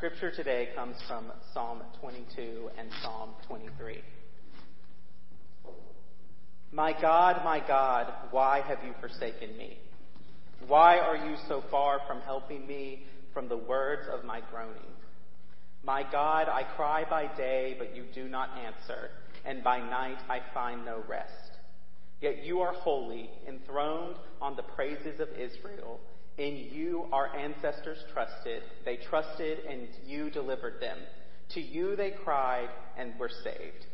scripture today comes from Psalm 22 and Psalm 23. My God, my God, why have you forsaken me? Why are you so far from helping me from the words of my groaning? My God, I cry by day, but you do not answer, and by night I find no rest. Yet you are holy, enthroned on the praises of Israel. In you our ancestors trusted. They trusted and you delivered them. To you they cried and were saved.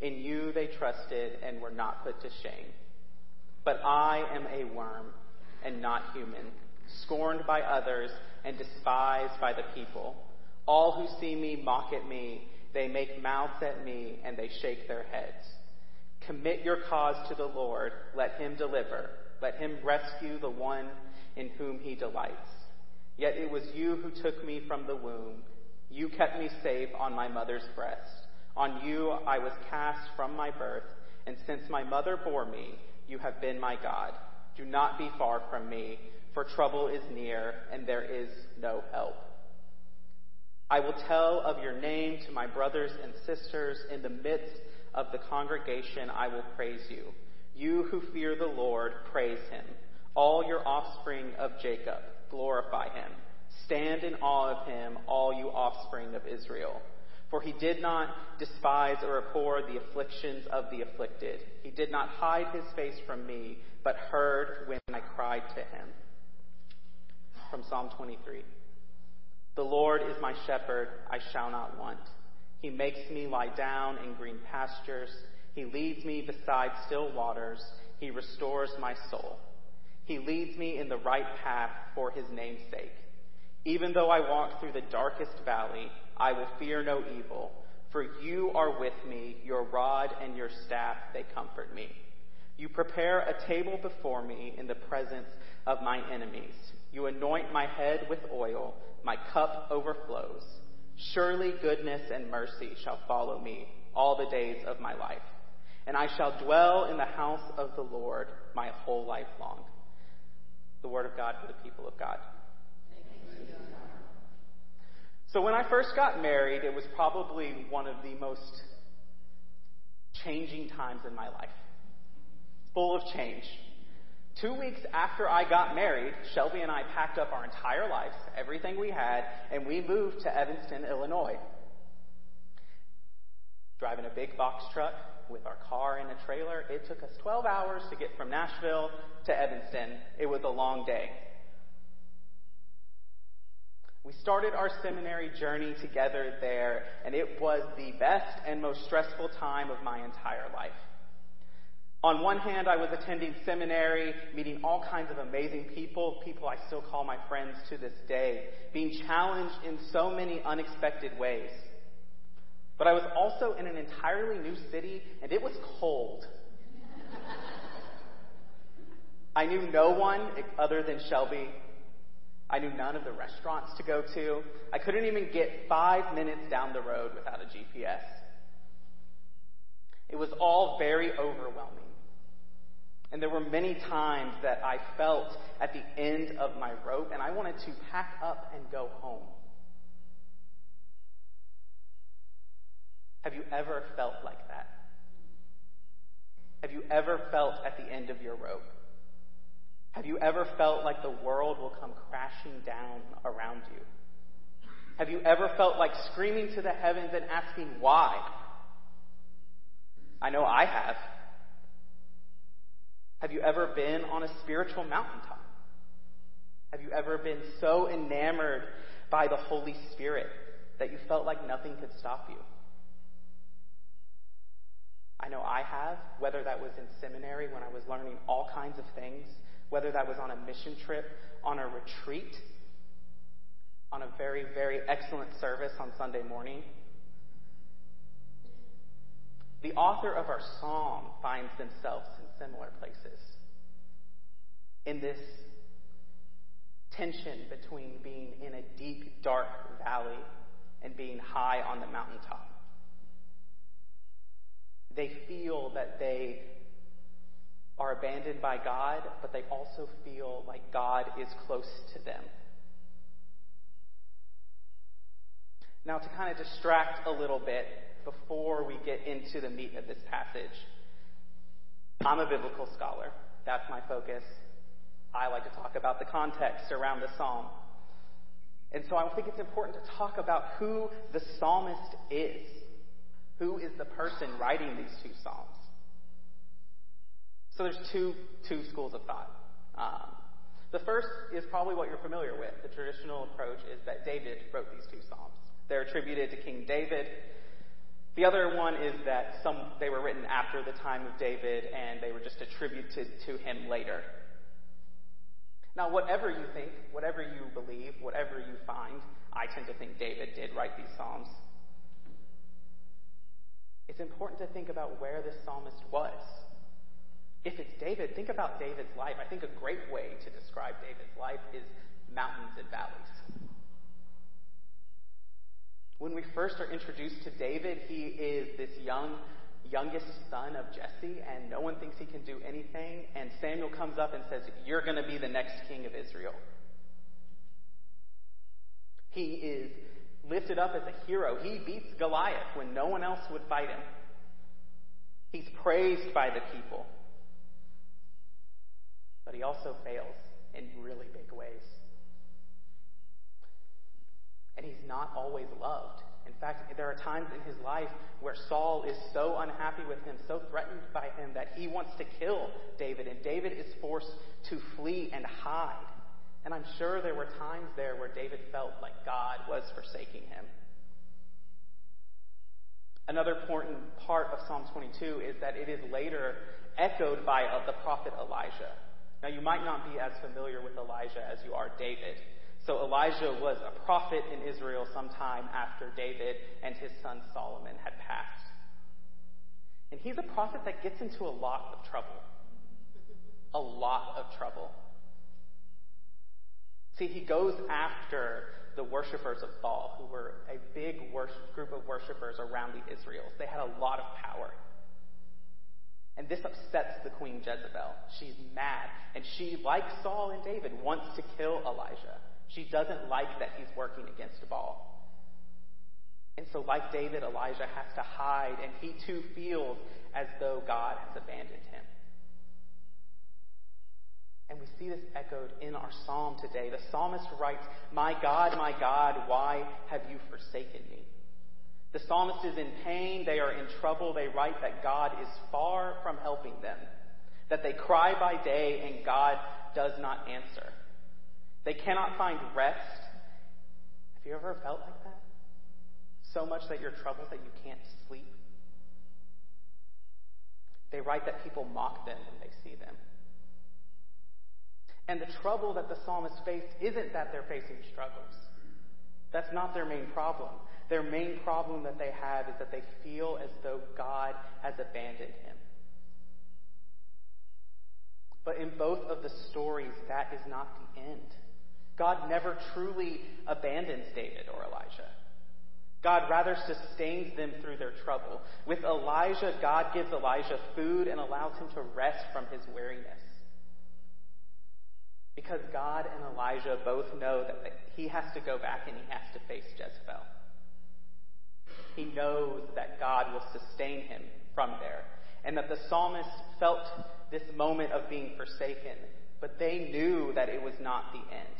In you they trusted and were not put to shame. But I am a worm and not human, scorned by others and despised by the people. All who see me mock at me. They make mouths at me and they shake their heads. Commit your cause to the Lord. Let him deliver. Let him rescue the one in whom he delights. Yet it was you who took me from the womb. You kept me safe on my mother's breast. On you I was cast from my birth, and since my mother bore me, you have been my God. Do not be far from me, for trouble is near, and there is no help. I will tell of your name to my brothers and sisters. In the midst of the congregation, I will praise you. You who fear the Lord, praise him. All your offspring of Jacob, glorify him. Stand in awe of him, all you offspring of Israel. For he did not despise or abhor the afflictions of the afflicted. He did not hide his face from me, but heard when I cried to him. From Psalm 23. The Lord is my shepherd, I shall not want. He makes me lie down in green pastures. He leads me beside still waters. He restores my soul. He leads me in the right path for his name's sake. Even though I walk through the darkest valley, I will fear no evil, for you are with me, your rod and your staff, they comfort me. You prepare a table before me in the presence of my enemies. You anoint my head with oil, my cup overflows. Surely goodness and mercy shall follow me all the days of my life, and I shall dwell in the house of the Lord my whole life long. The word of God for the people of God. So when I first got married, it was probably one of the most changing times in my life. Full of change. Two weeks after I got married, Shelby and I packed up our entire lives, everything we had, and we moved to Evanston, Illinois. Driving a big box truck with our car and a trailer, it took us 12 hours to get from Nashville to Evanston. It was a long day. We started our seminary journey together there, and it was the best and most stressful time of my entire life. On one hand, I was attending seminary, meeting all kinds of amazing people, people I still call my friends to this day, being challenged in so many unexpected ways. But I was also in an entirely new city, and it was cold. I knew no one other than Shelby I knew none of the restaurants to go to. I couldn't even get five minutes down the road without a GPS. It was all very overwhelming. And there were many times that I felt at the end of my rope and I wanted to pack up and go home. Have you ever felt like that? Have you ever felt at the end of your rope? Have you ever felt like the world will come crashing down around you? Have you ever felt like screaming to the heavens and asking why? I know I have. Have you ever been on a spiritual mountaintop? Have you ever been so enamored by the Holy Spirit that you felt like nothing could stop you? I know I have, whether that was in seminary when I was learning all kinds of things whether that was on a mission trip, on a retreat, on a very, very excellent service on Sunday morning. The author of our psalm finds themselves in similar places. In this tension between being in a deep, dark valley and being high on the mountaintop. They feel that they are abandoned by God, but they also feel like God is close to them. Now, to kind of distract a little bit before we get into the meat of this passage, I'm a biblical scholar. That's my focus. I like to talk about the context around the psalm. And so I think it's important to talk about who the psalmist is. Who is the person writing these two psalms? So there's two, two schools of thought. Um, the first is probably what you're familiar with. The traditional approach is that David wrote these two psalms. They're attributed to King David. The other one is that some they were written after the time of David and they were just attributed to him later. Now, whatever you think, whatever you believe, whatever you find, I tend to think David did write these psalms. It's important to think about where this psalmist was. If it's David, think about David's life. I think a great way to describe David's life is mountains and valleys. When we first are introduced to David, he is this young, youngest son of Jesse, and no one thinks he can do anything. And Samuel comes up and says, You're going to be the next king of Israel. He is lifted up as a hero. He beats Goliath when no one else would fight him. He's praised by the people. But he also fails in really big ways. And he's not always loved. In fact, there are times in his life where Saul is so unhappy with him, so threatened by him, that he wants to kill David, and David is forced to flee and hide. And I'm sure there were times there where David felt like God was forsaking him. Another important part of Psalm 22 is that it is later echoed by uh, the prophet Elijah. Now, you might not be as familiar with Elijah as you are David. So, Elijah was a prophet in Israel sometime after David and his son Solomon had passed. And he's a prophet that gets into a lot of trouble. A lot of trouble. See, he goes after the worshippers of Baal, who were a big worship, group of worshippers around the Israels. They had a lot of power. And this upsets the queen Jezebel. She's mad. And she, like Saul and David, wants to kill Elijah. She doesn't like that he's working against Baal. And so, like David, Elijah has to hide, and he too feels as though God has abandoned him. And we see this echoed in our psalm today. The psalmist writes, My God, my God, why have you forsaken me? The psalmist is in pain, they are in trouble. They write that God is far from helping them, that they cry by day and God does not answer. They cannot find rest. Have you ever felt like that? So much that you're troubled that you can't sleep. They write that people mock them when they see them. And the trouble that the psalmist faced isn't that they're facing struggles. That's not their main problem. Their main problem that they have is that they feel as though God has abandoned him. But in both of the stories, that is not the end. God never truly abandons David or Elijah. God rather sustains them through their trouble. With Elijah, God gives Elijah food and allows him to rest from his weariness. Because God and Elijah both know that he has to go back and he has to face Jezebel. He knows that God will sustain him from there. And that the psalmist felt this moment of being forsaken, but they knew that it was not the end.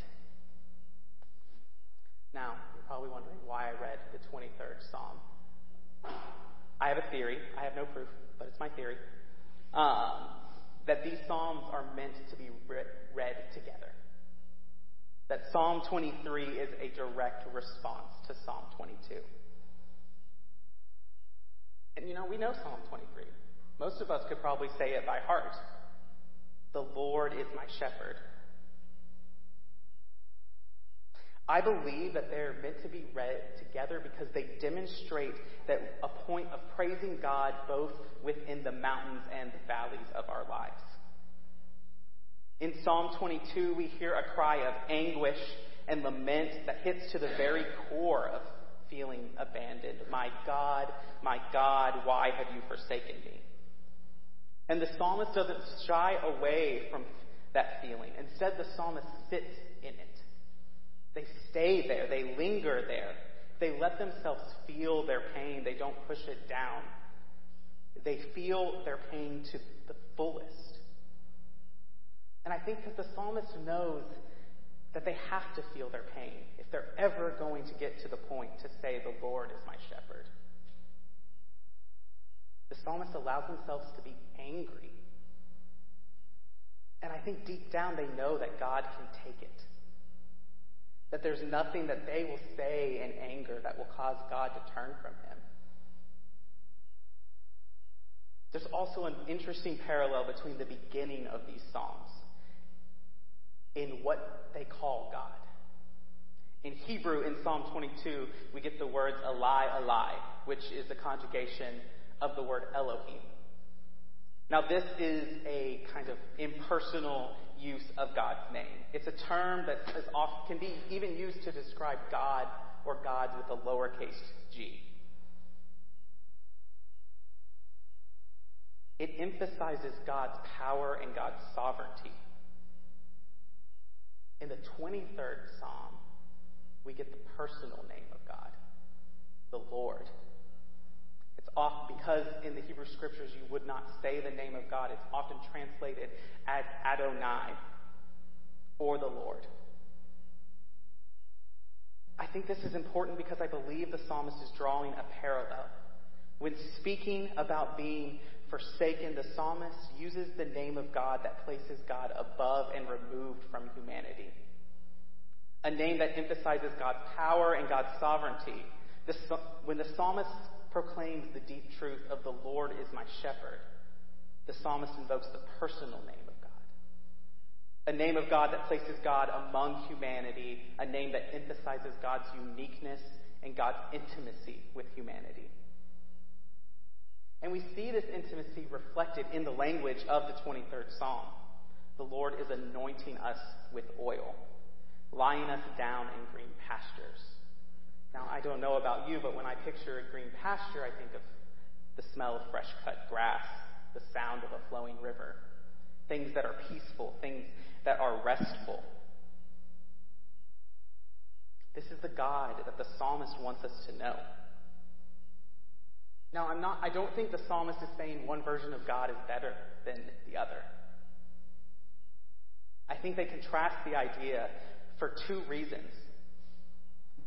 Now, you're probably wondering why I read the 23rd Psalm. I have a theory. I have no proof, but it's my theory. Um, that these Psalms are meant to be read together. That Psalm 23 is a direct response to Psalm 22. And you know, we know Psalm 23. Most of us could probably say it by heart. The Lord is my shepherd. I believe that they're meant to be read together because they demonstrate that a point of praising God both within the mountains and the valleys of our lives. In Psalm 22, we hear a cry of anguish and lament that hits to the very core of feeling abandoned. My God, my God, why have you forsaken me? And the psalmist doesn't shy away from that feeling. Instead, the psalmist sits in it. They stay there. They linger there. They let themselves feel their pain. They don't push it down. They feel their pain to the fullest. And I think that the psalmist knows that they have to feel their pain if they're ever going to get to the point to say, The Lord is my shepherd. The psalmist allows themselves to be angry. And I think deep down they know that God can take it. That there's nothing that they will say in anger that will cause God to turn from him. There's also an interesting parallel between the beginning of these Psalms in what they call God. In Hebrew, in Psalm 22, we get the words Elai, Elai, which is a conjugation of the word Elohim. Now, this is a kind of impersonal use of God's name. It's a term that is often, can be even used to describe God or gods with a lowercase g. It emphasizes God's power and God's sovereignty. In the 23rd Psalm, we get the personal name of God, the Lord. Often because in the Hebrew scriptures you would not say the name of God. It's often translated as Adonai or the Lord. I think this is important because I believe the psalmist is drawing a parallel. When speaking about being forsaken, the psalmist uses the name of God that places God above and removed from humanity. A name that emphasizes God's power and God's sovereignty. When the psalmist proclaims the deep truth of the Lord is my shepherd, the psalmist invokes the personal name of God. A name of God that places God among humanity, a name that emphasizes God's uniqueness and God's intimacy with humanity. And we see this intimacy reflected in the language of the 23rd Psalm. The Lord is anointing us with oil, lying us down in green pastures. Now, I don't know about you, but when I picture a green pasture, I think of the smell of fresh cut grass, the sound of a flowing river, things that are peaceful, things that are restful. This is the God that the psalmist wants us to know. Now, I'm not, I don't think the psalmist is saying one version of God is better than the other. I think they contrast the idea for two reasons.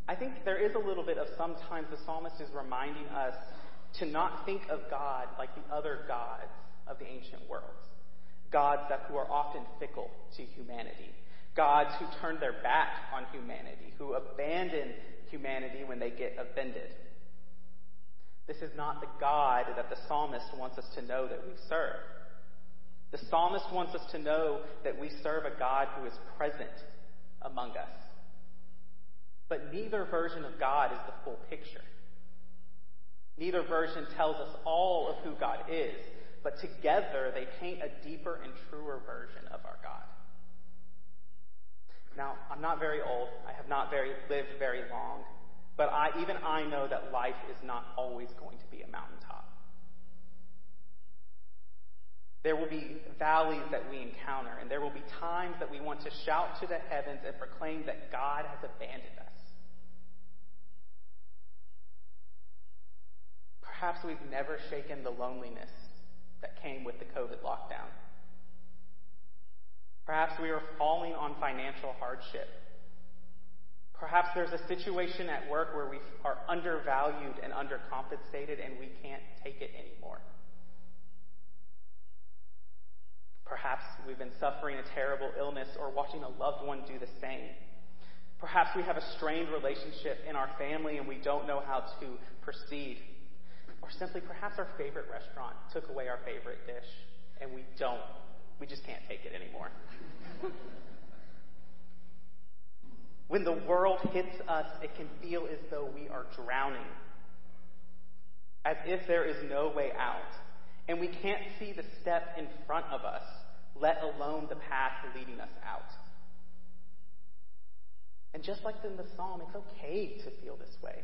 I think there is a little bit of sometimes the psalmist is reminding us to not think of God like the other gods of the ancient worlds. Gods that who are often fickle to humanity. Gods who turn their back on humanity, who abandon humanity when they get offended. This is not the God that the psalmist wants us to know that we serve. The psalmist wants us to know that we serve a God who is present among us. But neither version of God is the full picture. Neither version tells us all of who God is, but together they paint a deeper and truer version of our God. Now, I'm not very old. I have not very, lived very long. But I, even I know that life is not always going to be a mountaintop. There will be valleys that we encounter, and there will be times that we want to shout to the heavens and proclaim that God has abandoned us. Perhaps we've never shaken the loneliness that came with the COVID lockdown. Perhaps we are falling on financial hardship Perhaps there's a situation at work where we are undervalued and undercompensated and we can't take it anymore. Perhaps we've been suffering a terrible illness or watching a loved one do the same. Perhaps we have a strained relationship in our family and we don't know how to proceed. Or simply, perhaps our favorite restaurant took away our favorite dish and we don't, we just can't take it anymore. When the world hits us, it can feel as though we are drowning, as if there is no way out, and we can't see the step in front of us, let alone the path leading us out. And just like in the psalm, it's okay to feel this way.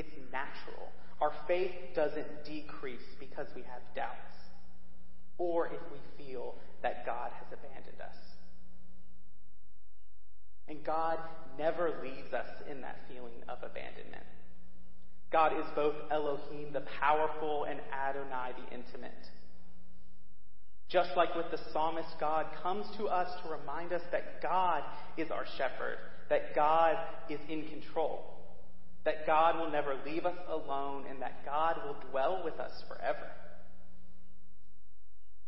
It's natural. Our faith doesn't decrease because we have doubts or if we feel that God has abandoned us. And God never leaves us in that feeling of abandonment. God is both Elohim, the powerful, and Adonai, the intimate. Just like with the psalmist, God comes to us to remind us that God is our shepherd, that God is in control, that God will never leave us alone, and that God will dwell with us forever.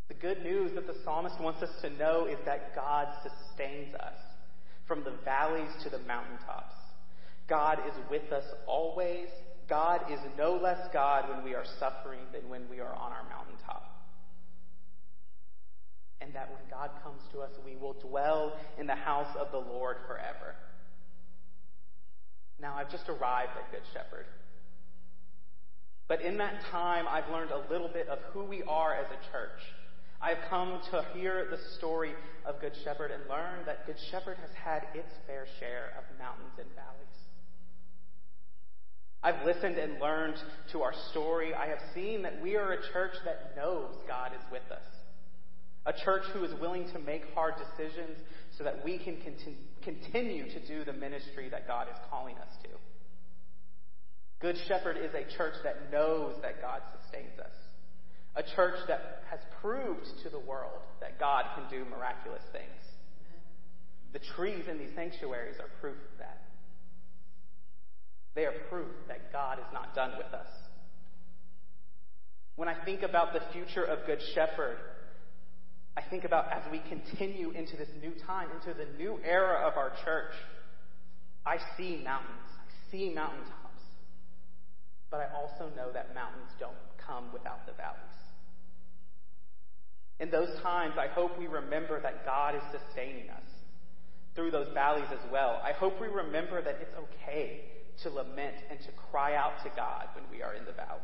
The good news that the psalmist wants us to know is that God sustains us from the valleys to the mountaintops. God is with us always. God is no less God when we are suffering than when we are on our mountaintop. And that when God comes to us, we will dwell in the house of the Lord forever. Now, I've just arrived at Good Shepherd. But in that time, I've learned a little bit of who we are as a church. I've come to hear the story of Good Shepherd and learn that Good Shepherd has had its fair share of mountains and valleys. I've listened and learned to our story. I have seen that we are a church that knows God is with us. A church who is willing to make hard decisions so that we can continue to do the ministry that God is calling us to. Good Shepherd is a church that knows that God sustains us. A church that has proved to the world that God can do miraculous things. The trees in these sanctuaries are proof of that. They are proof that God is not done with us. When I think about the future of Good Shepherd, I think about as we continue into this new time, into the new era of our church, I see mountains. I see mountaintops. But I also know that mountains don't come without the valleys. In those times, I hope we remember that God is sustaining us through those valleys as well. I hope we remember that it's okay to lament and to cry out to God when we are in the valleys.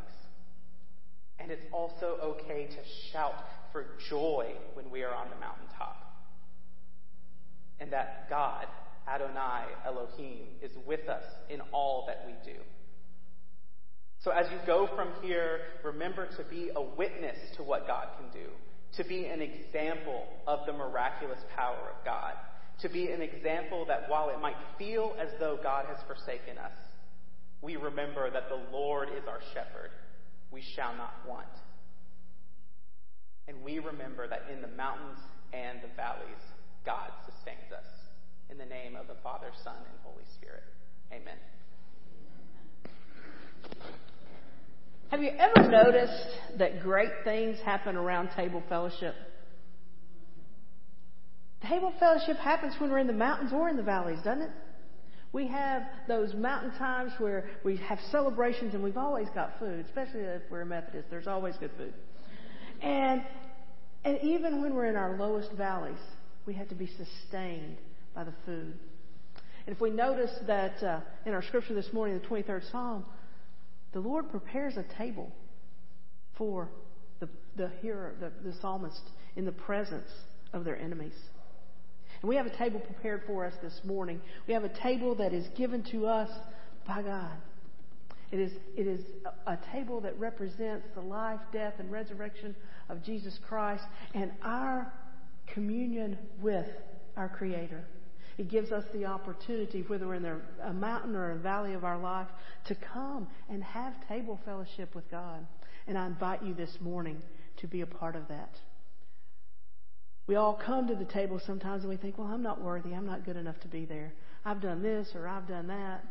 And it's also okay to shout for joy when we are on the mountaintop. And that God, Adonai Elohim, is with us in all that we do. So as you go from here, remember to be a witness to what God can do to be an example of the miraculous power of God, to be an example that while it might feel as though God has forsaken us, we remember that the Lord is our shepherd. We shall not want. And we remember that in the mountains and the valleys, God sustains us. In the name of the Father, Son, and Holy Spirit. Amen. Have you ever noticed that great things happen around table fellowship? Table fellowship happens when we're in the mountains or in the valleys, doesn't it? We have those mountain times where we have celebrations and we've always got food, especially if we're a Methodist. There's always good food. And, and even when we're in our lowest valleys, we have to be sustained by the food. And if we notice that uh, in our scripture this morning, the 23rd Psalm, the Lord prepares a table for the, the hearer, the, the psalmist, in the presence of their enemies. And we have a table prepared for us this morning. We have a table that is given to us by God. It is, it is a, table that represents the life, death, and resurrection of Jesus Christ and our communion with our Creator. It gives us the opportunity, whether we're in a mountain or a valley of our life, to come and have table fellowship with God. And I invite you this morning to be a part of that. We all come to the table sometimes and we think, well, I'm not worthy. I'm not good enough to be there. I've done this or I've done that.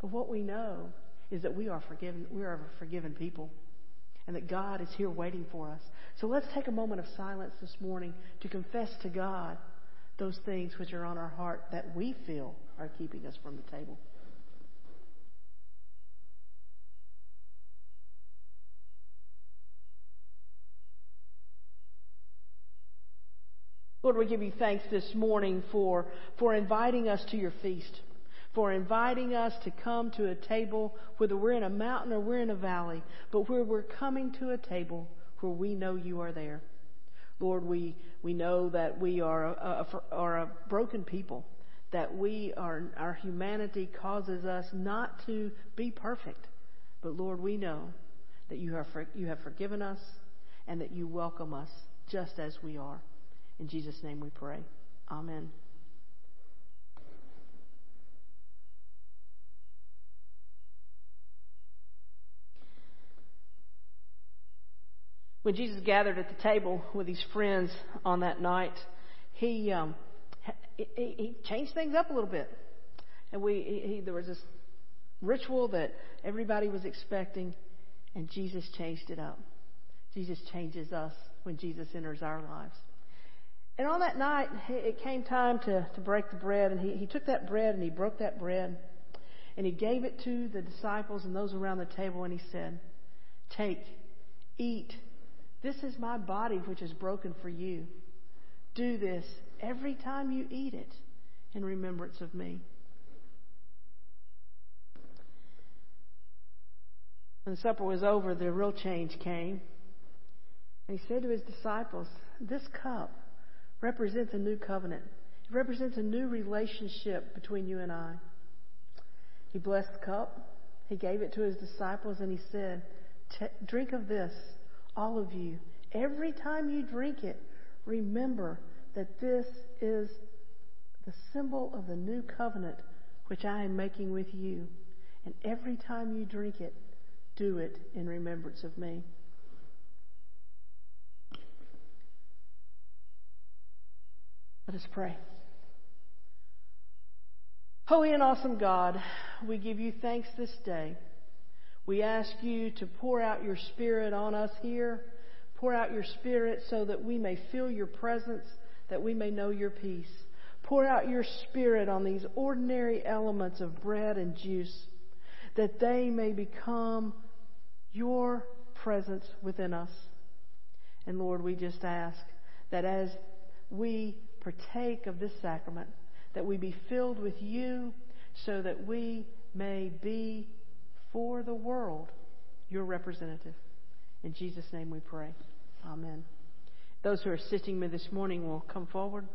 But what we know is that we are forgiven. We are a forgiven people. And that God is here waiting for us. So let's take a moment of silence this morning to confess to God those things which are on our heart that we feel are keeping us from the table. Lord, we give you thanks this morning for, for inviting us to your feast, for inviting us to come to a table, whether we're in a mountain or we're in a valley, but where we're coming to a table where we know you are there. Lord, we, we know that we are a, a, are a broken people, that we are, our humanity causes us not to be perfect. But Lord, we know that you have, you have forgiven us and that you welcome us just as we are. In Jesus' name we pray. Amen. When Jesus gathered at the table with his friends on that night, he um, he, he changed things up a little bit, and we he, there was this ritual that everybody was expecting, and Jesus changed it up. Jesus changes us when Jesus enters our lives. And on that night, it came time to, to break the bread, and he, he took that bread and he broke that bread, and he gave it to the disciples and those around the table, and he said, Take, eat. This is my body which is broken for you. Do this every time you eat it in remembrance of me. When supper was over, the real change came. And he said to his disciples, This cup represents a new covenant. It represents a new relationship between you and I. He blessed the cup. He gave it to his disciples and he said, Drink of this, all of you. Every time you drink it, remember that this is the symbol of the new covenant which I am making with you. And every time you drink it, do it in remembrance of me. Let us pray. Holy and awesome God, we give you thanks this day. We ask you to pour out your Spirit on us here. Pour out your Spirit so that we may feel your presence, that we may know your peace. Pour out your Spirit on these ordinary elements of bread and juice, that they may become your presence within us. And Lord, we just ask that as we partake of this sacrament, that we be filled with you so that we may be for the world your representative. In Jesus' name we pray. Amen. Those who are assisting me this morning will come forward.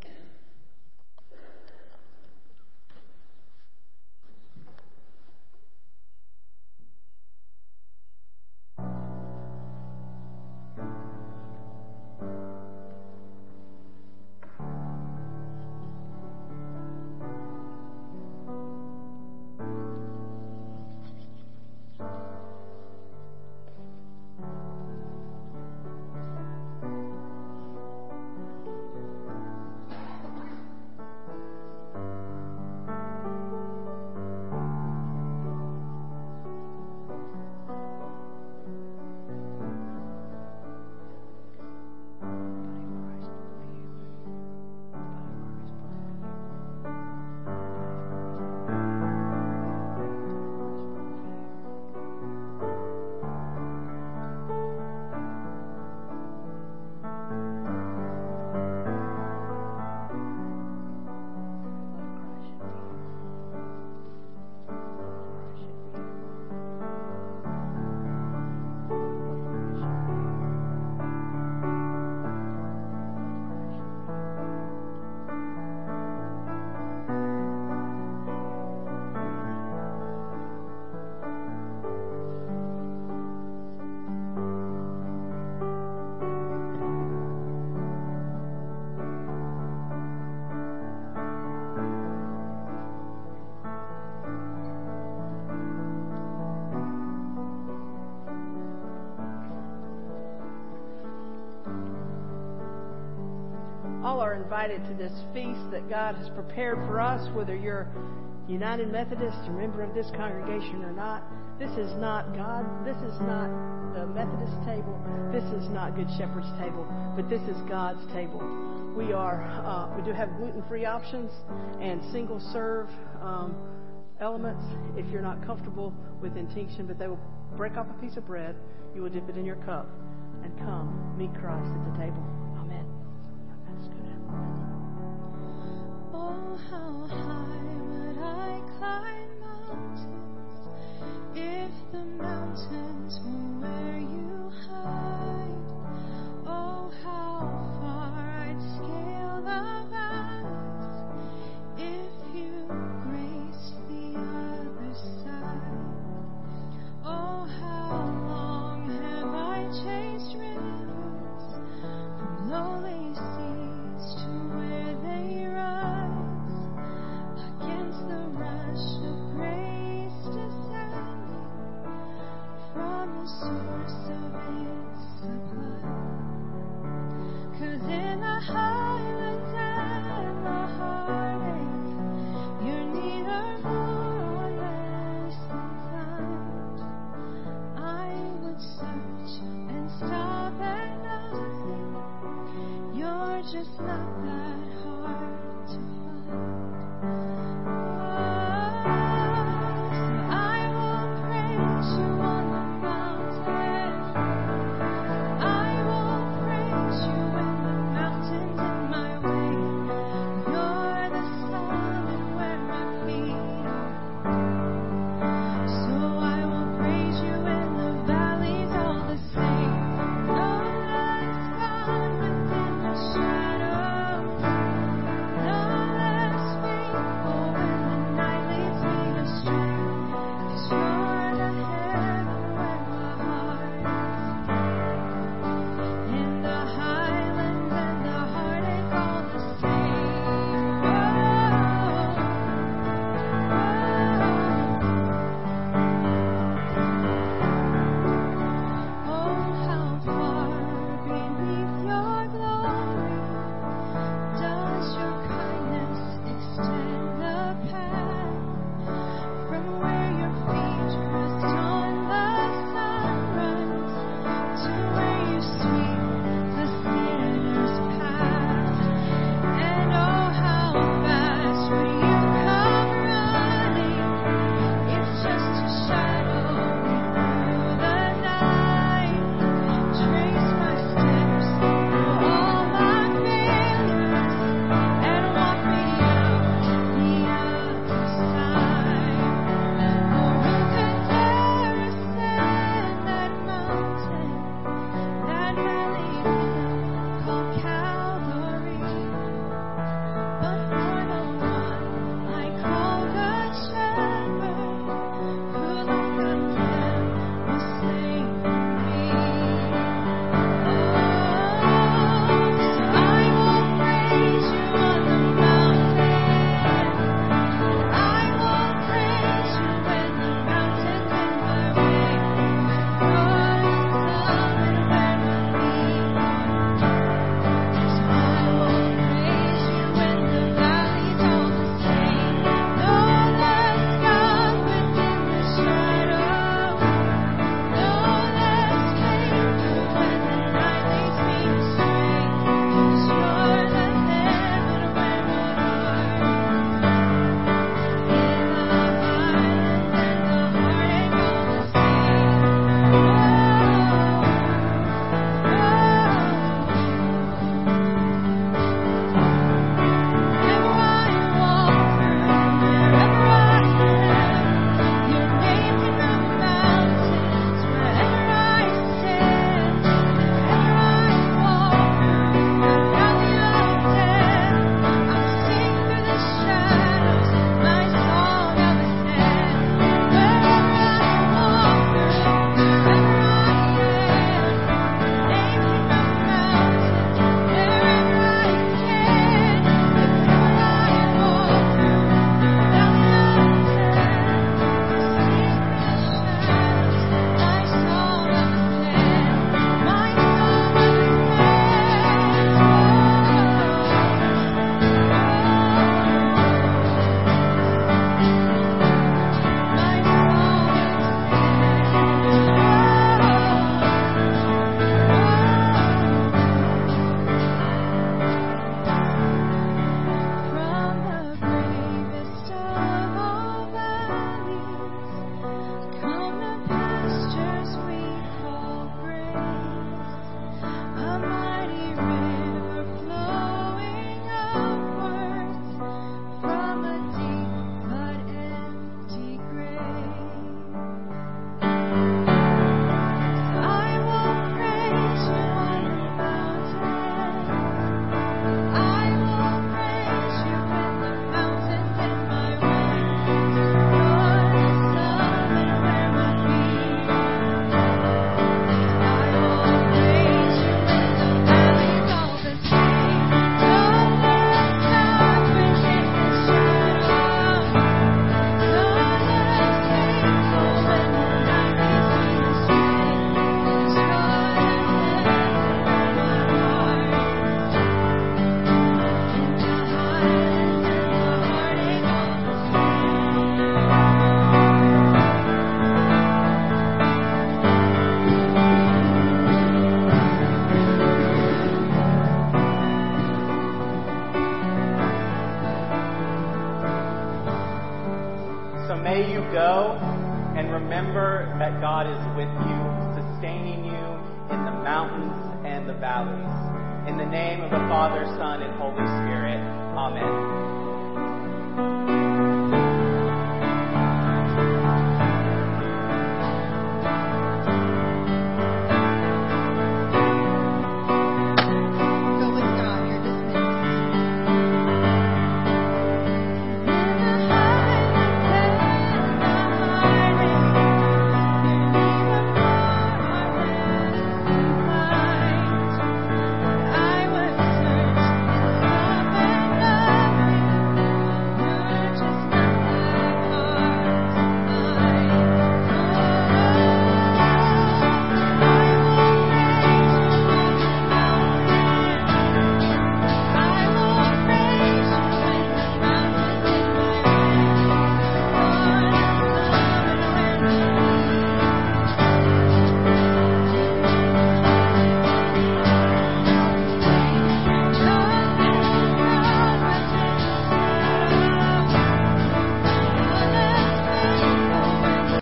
Invited to this feast that God has prepared for us, whether you're United Methodist, a member of this congregation or not. This is not God. This is not the Methodist table. This is not Good Shepherd's table, but this is God's table. We are. Uh, we do have gluten-free options and single-serve um, elements. If you're not comfortable with intinction, but they will break off a piece of bread. You will dip it in your cup and come meet Christ at the table. Mountains if the mountains were where you hide? Oh, how